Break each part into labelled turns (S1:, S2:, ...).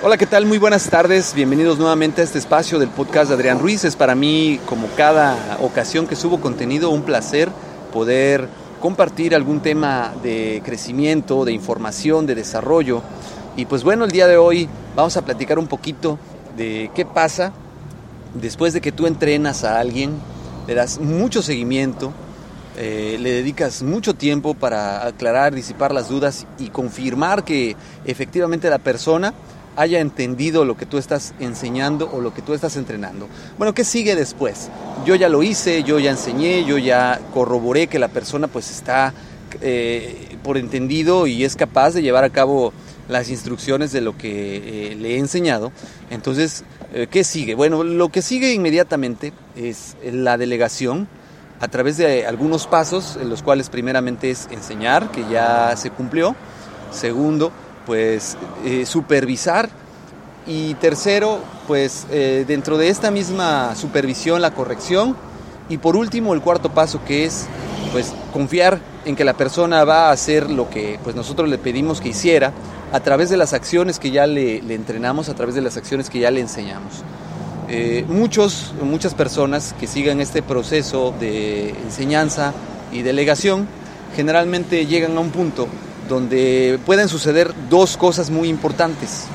S1: Hola, ¿qué tal? Muy buenas tardes. Bienvenidos nuevamente a este espacio del podcast de Adrián Ruiz. Es para mí, como cada ocasión que subo contenido, un placer poder compartir algún tema de crecimiento, de información, de desarrollo. Y pues bueno, el día de hoy vamos a platicar un poquito de qué pasa después de que tú entrenas a alguien, le das mucho seguimiento, eh, le dedicas mucho tiempo para aclarar, disipar las dudas y confirmar que efectivamente la persona haya entendido lo que tú estás enseñando o lo que tú estás entrenando. Bueno, ¿qué sigue después? Yo ya lo hice, yo ya enseñé, yo ya corroboré que la persona pues está eh, por entendido y es capaz de llevar a cabo las instrucciones de lo que eh, le he enseñado. Entonces, eh, ¿qué sigue? Bueno, lo que sigue inmediatamente es la delegación a través de algunos pasos, en los cuales primeramente es enseñar, que ya se cumplió. Segundo, pues eh, supervisar y tercero, pues eh, dentro de esta misma supervisión la corrección y por último el cuarto paso que es pues confiar en que la persona va a hacer lo que pues nosotros le pedimos que hiciera a través de las acciones que ya le, entrenamos, a través de las acciones que ya le enseñamos. Eh, muchos, muchas personas que sigan este proceso de enseñanza y delegación generalmente llegan a un punto donde pueden suceder dos cosas muy importantes.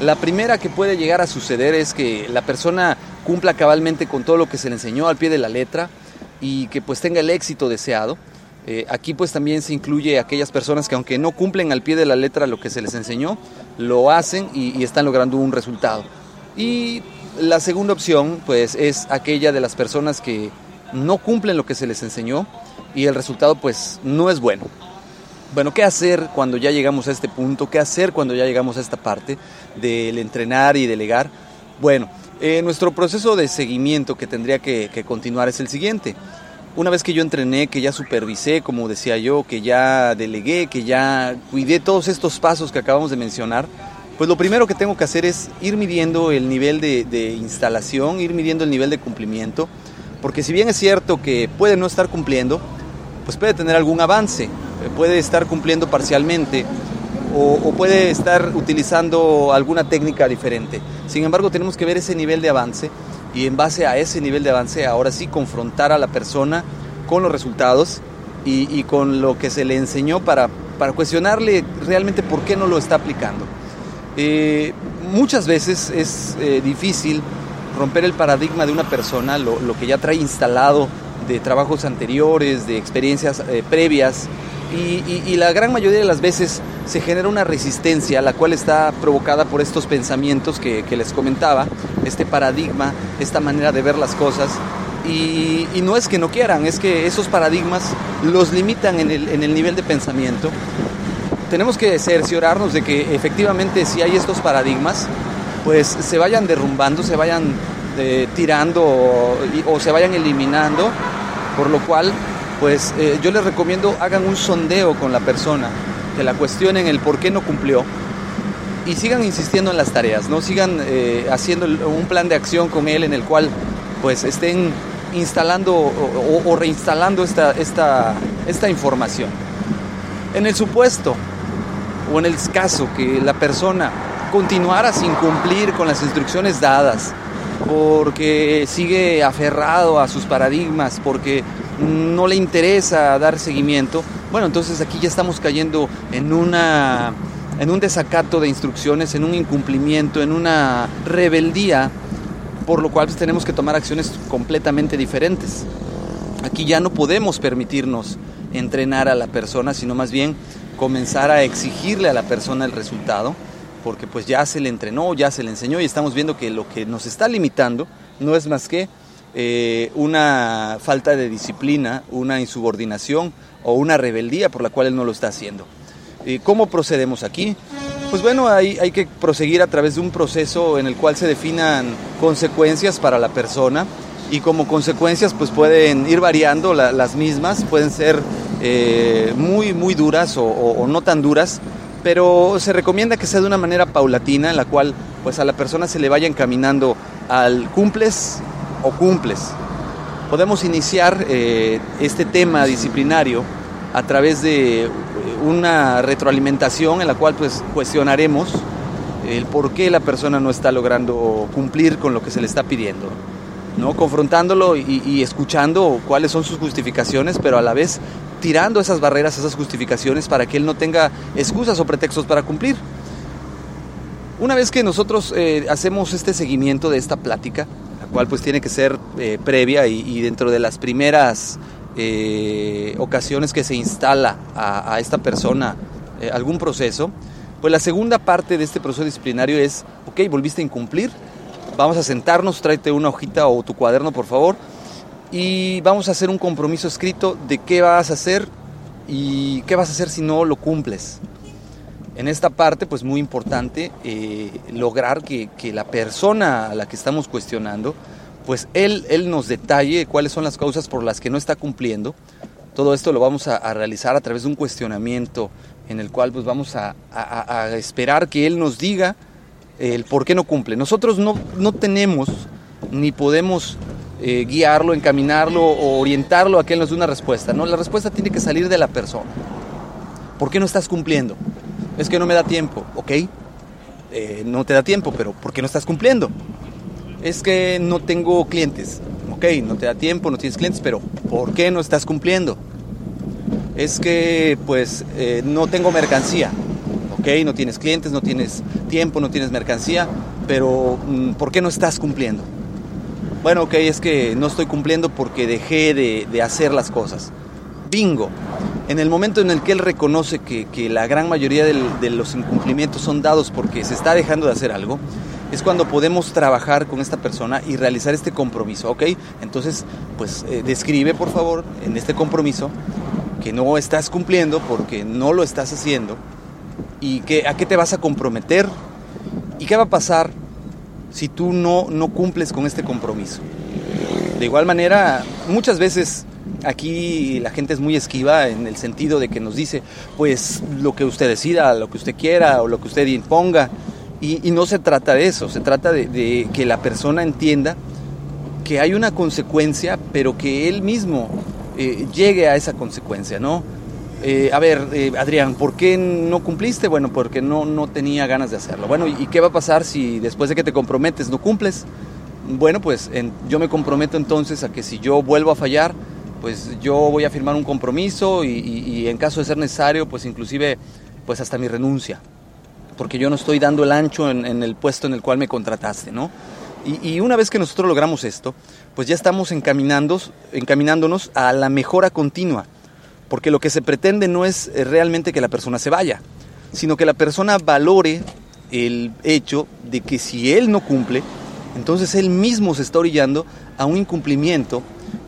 S1: La primera que puede llegar a suceder es que la persona cumpla cabalmente con todo lo que se le enseñó al pie de la letra y que pues tenga el éxito deseado. Eh, aquí pues también se incluye aquellas personas que aunque no cumplen al pie de la letra lo que se les enseñó, lo hacen y, y están logrando un resultado. Y la segunda opción pues es aquella de las personas que no cumplen lo que se les enseñó y el resultado pues no es bueno. Bueno, ¿qué hacer cuando ya llegamos a este punto? ¿Qué hacer cuando ya llegamos a esta parte del entrenar y delegar? Bueno, eh, nuestro proceso de seguimiento que tendría que, continuar es el siguiente. Una vez que yo entrené, que ya supervisé, como decía yo, que ya delegué, que ya cuidé todos estos pasos que acabamos de mencionar, pues lo primero que tengo que hacer es ir midiendo el nivel de, de instalación, ir midiendo el nivel de cumplimiento, porque si bien es cierto que puede no estar cumpliendo, pues puede tener algún avance puede estar cumpliendo parcialmente o, puede estar utilizando alguna técnica diferente. Sin embargo, tenemos que ver ese nivel de avance y en base a ese nivel de avance, ahora sí confrontar a la persona con los resultados y, con lo que se le enseñó para, cuestionarle realmente por qué no lo está aplicando. Eh, muchas veces es eh, difícil romper el paradigma de una persona, lo, que ya trae instalado de trabajos anteriores, de experiencias eh, previas, y, la gran mayoría de las veces se genera una resistencia, la cual está provocada por estos pensamientos que, les comentaba, este paradigma, esta manera de ver las cosas. Y, no es que no quieran, es que esos paradigmas los limitan en el, nivel de pensamiento. Tenemos que cerciorarnos de que efectivamente si hay estos paradigmas, pues se vayan derrumbando, se vayan eh, tirando o se vayan eliminando, por lo cual pues eh, yo les recomiendo hagan un sondeo con la persona, que la cuestionen el por qué no cumplió y sigan insistiendo en las tareas, no sigan eh, haciendo un plan de acción con él en el cual pues estén instalando o, reinstalando esta, esta, esta información. En el supuesto o en el caso que la persona continuara sin cumplir con las instrucciones dadas, porque sigue aferrado a sus paradigmas, porque no le interesa dar seguimiento, bueno, entonces aquí ya estamos cayendo en una en un desacato de instrucciones, en un incumplimiento, en una rebeldía, por lo cual pues, tenemos que tomar acciones completamente diferentes. Aquí ya no podemos permitirnos entrenar a la persona, sino más bien comenzar a exigirle a la persona el resultado, porque pues ya se le entrenó, ya se le enseñó y estamos viendo que lo que nos está limitando no es más que eh, una falta de disciplina, una insubordinación o una rebeldía por la cual él no lo está haciendo. ¿Y ¿Cómo procedemos aquí? Pues bueno, hay, que proseguir a través de un proceso en el cual se definan consecuencias para la persona y como consecuencias pues pueden ir variando las mismas, pueden ser eh, muy, muy duras o, o, no tan duras, pero se recomienda que sea de una manera paulatina en la cual pues a la persona se le vaya encaminando al cumples o cumples. Podemos iniciar eh, este tema disciplinario a través de una retroalimentación en la cual pues cuestionaremos el por qué la persona no está logrando cumplir con lo que se le está pidiendo. ¿no? confrontándolo y, escuchando cuáles son sus justificaciones, pero a la vez tirando esas barreras, esas justificaciones para que él no tenga excusas o pretextos para cumplir. Una vez que nosotros eh, hacemos este seguimiento de esta plática, cual pues tiene que ser eh, previa y, dentro de las primeras eh, ocasiones que se instala a, a esta persona algún proceso, pues la segunda parte de este proceso disciplinario es, ok, volviste a incumplir, Vamos a sentarnos, tráete una hojita o tu cuaderno, por favor, y vamos a hacer un compromiso escrito de qué vas a hacer y qué vas a hacer si no lo cumples. En esta parte, pues muy importante, eh, lograr que, la persona a la que estamos cuestionando, pues él, él nos detalle cuáles son las causas por las que no está cumpliendo. Todo esto lo vamos a, realizar a través de un cuestionamiento en el cual pues vamos a, esperar que él nos diga el por qué no cumple. Nosotros no, no tenemos ni podemos eh, guiarlo, encaminarlo o orientarlo a que él nos dé una respuesta. No, la respuesta tiene que salir de la persona. ¿Por qué no estás cumpliendo? Es que no me da tiempo, ¿ok? Eh, no te da tiempo, pero ¿por qué no estás cumpliendo? Es que no tengo clientes, ¿ok? No te da tiempo, no tienes clientes, pero ¿por qué no estás cumpliendo? Es que pues eh, no tengo mercancía, no tienes clientes, no tienes tiempo, no tienes mercancía, pero mm, ¿por qué no estás cumpliendo? Bueno, ok, es que no estoy cumpliendo porque dejé de, hacer las cosas. Bingo. En el momento en el que él reconoce que, la gran mayoría de los incumplimientos son dados porque se está dejando de hacer algo, es cuando podemos trabajar con esta persona y realizar este compromiso, ¿ok? Entonces, pues eh, describe por favor en este compromiso que no estás cumpliendo porque no lo estás haciendo y que, a qué te vas a comprometer y qué va a pasar si tú no, no cumples con este compromiso. De igual manera, muchas veces aquí la gente es muy esquiva en el sentido de que nos dice, pues lo que usted decida, lo que usted quiera o lo que usted imponga. Y, no se trata de eso, se trata de, que la persona entienda que hay una consecuencia, pero que él mismo eh, llegue a esa consecuencia, ¿no? Eh, a ver, eh, Adrián, ¿por qué no cumpliste? Bueno, porque no, no tenía ganas de hacerlo. Bueno, ¿y qué va a pasar si después de que te comprometes no cumples? Bueno, pues yo me comprometo entonces a que si yo vuelvo a fallar, pues yo voy a firmar un compromiso y, en caso de ser necesario, pues inclusive, pues hasta mi renuncia, porque yo no estoy dando el ancho en, el puesto en el cual me contrataste, ¿no? Y, una vez que nosotros logramos esto, pues ya estamos encaminándonos a la mejora continua porque lo que se pretende no es eh, realmente que la persona se vaya, sino que la persona valore el hecho de que si él no cumple, entonces él mismo se está orillando a un incumplimiento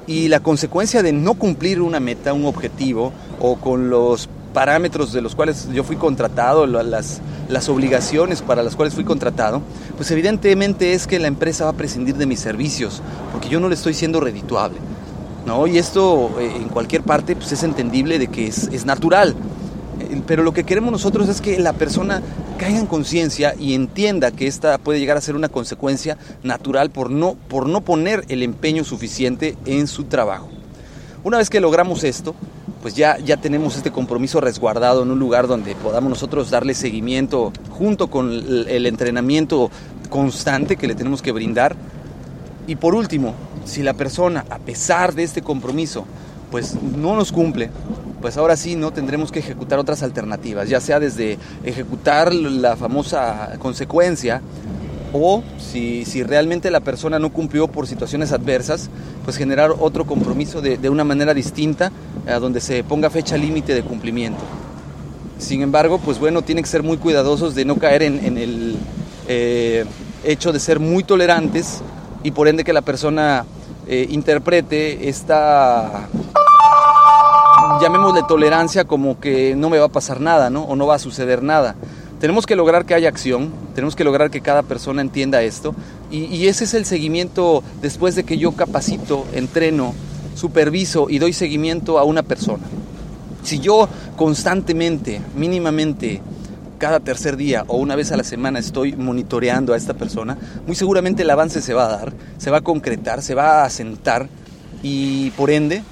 S1: y la consecuencia de no cumplir una meta, un objetivo o con los parámetros de los cuales yo fui contratado, las, obligaciones para las cuales fui contratado, pues evidentemente es que la empresa va a prescindir de mis servicios, porque yo no le estoy siendo redituable. ¿no? Y esto eh, en cualquier parte pues, es entendible de que es, natural. Eh, pero lo que queremos nosotros es que la persona caiga en conciencia y entienda que esta puede llegar a ser una consecuencia natural por no, por no poner el empeño suficiente en su trabajo. Una vez que logramos esto, pues ya, ya tenemos este compromiso resguardado en un lugar donde podamos nosotros darle seguimiento junto con el entrenamiento constante que le tenemos que brindar. Y por último, si la persona, a pesar de este compromiso, pues no nos cumple, pues ahora sí no tendremos que ejecutar otras alternativas, ya sea desde ejecutar la famosa consecuencia o si, si realmente la persona no cumplió por situaciones adversas, pues generar otro compromiso de, de una manera distinta, a donde se ponga fecha límite de cumplimiento. Sin embargo, pues bueno, tienen que ser muy cuidadosos de no caer en, el eh, hecho de ser muy tolerantes y por ende que la persona eh, interprete esta, llamémosle tolerancia como que no me va a pasar nada, ¿no? O no va a suceder nada. Tenemos que lograr que haya acción, tenemos que lograr que cada persona entienda esto y, y ese es el seguimiento después de que yo capacito, entreno, superviso y doy seguimiento a una persona. Si yo constantemente, mínimamente, cada tercer día o una vez a la semana estoy monitoreando a esta persona, muy seguramente el avance se va a dar, se va a concretar, se va a asentar y por ende,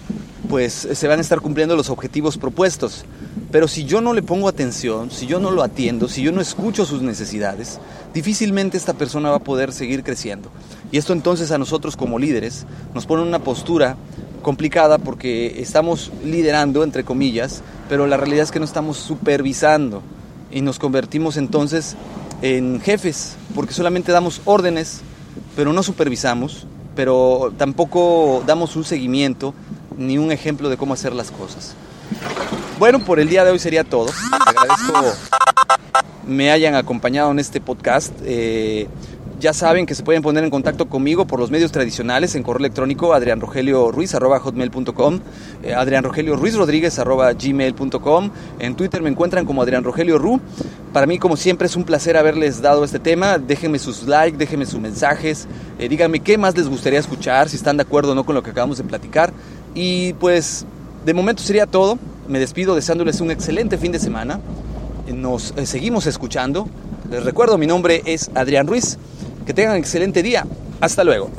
S1: pues se van a estar cumpliendo los objetivos propuestos. Pero si yo no le pongo atención, si yo no lo atiendo, si yo no escucho sus necesidades, difícilmente esta persona va a poder seguir creciendo. Y esto entonces a nosotros como líderes nos pone en una postura complicada porque estamos liderando, entre comillas, pero la realidad es que no estamos supervisando y nos convertimos entonces en jefes, porque solamente damos órdenes, pero no supervisamos, pero tampoco damos un seguimiento ni un ejemplo de cómo hacer las cosas. Bueno, por el día de hoy sería todo. Agradezco me hayan acompañado en este podcast. Eh, ya saben que se pueden poner en contacto conmigo por los medios tradicionales en correo electrónico adrianrogelio.ruiz.com, eh, Adrián Rogelio Ruiz Rodríguez gmail.com. En Twitter me encuentran como Adrián Rogelio Ru. Para mí, como siempre, es un placer haberles dado este tema. Déjenme sus likes, déjenme sus mensajes, eh, díganme qué más les gustaría escuchar, si están de acuerdo o no con lo que acabamos de platicar. Y pues, de momento sería todo. Me despido deseándoles un excelente fin de semana. Nos eh, seguimos escuchando. Les recuerdo, mi nombre es Adrián Ruiz. Que tengan un excelente día. Hasta luego.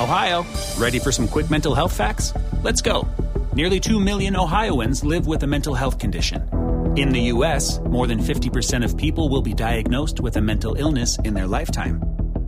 S2: Ohio, ready for some quick mental health facts? Let's go. Nearly 2 million Ohioans live with a mental health condition. In the U.S., more than 50% of people will be diagnosed with a mental illness in their lifetime.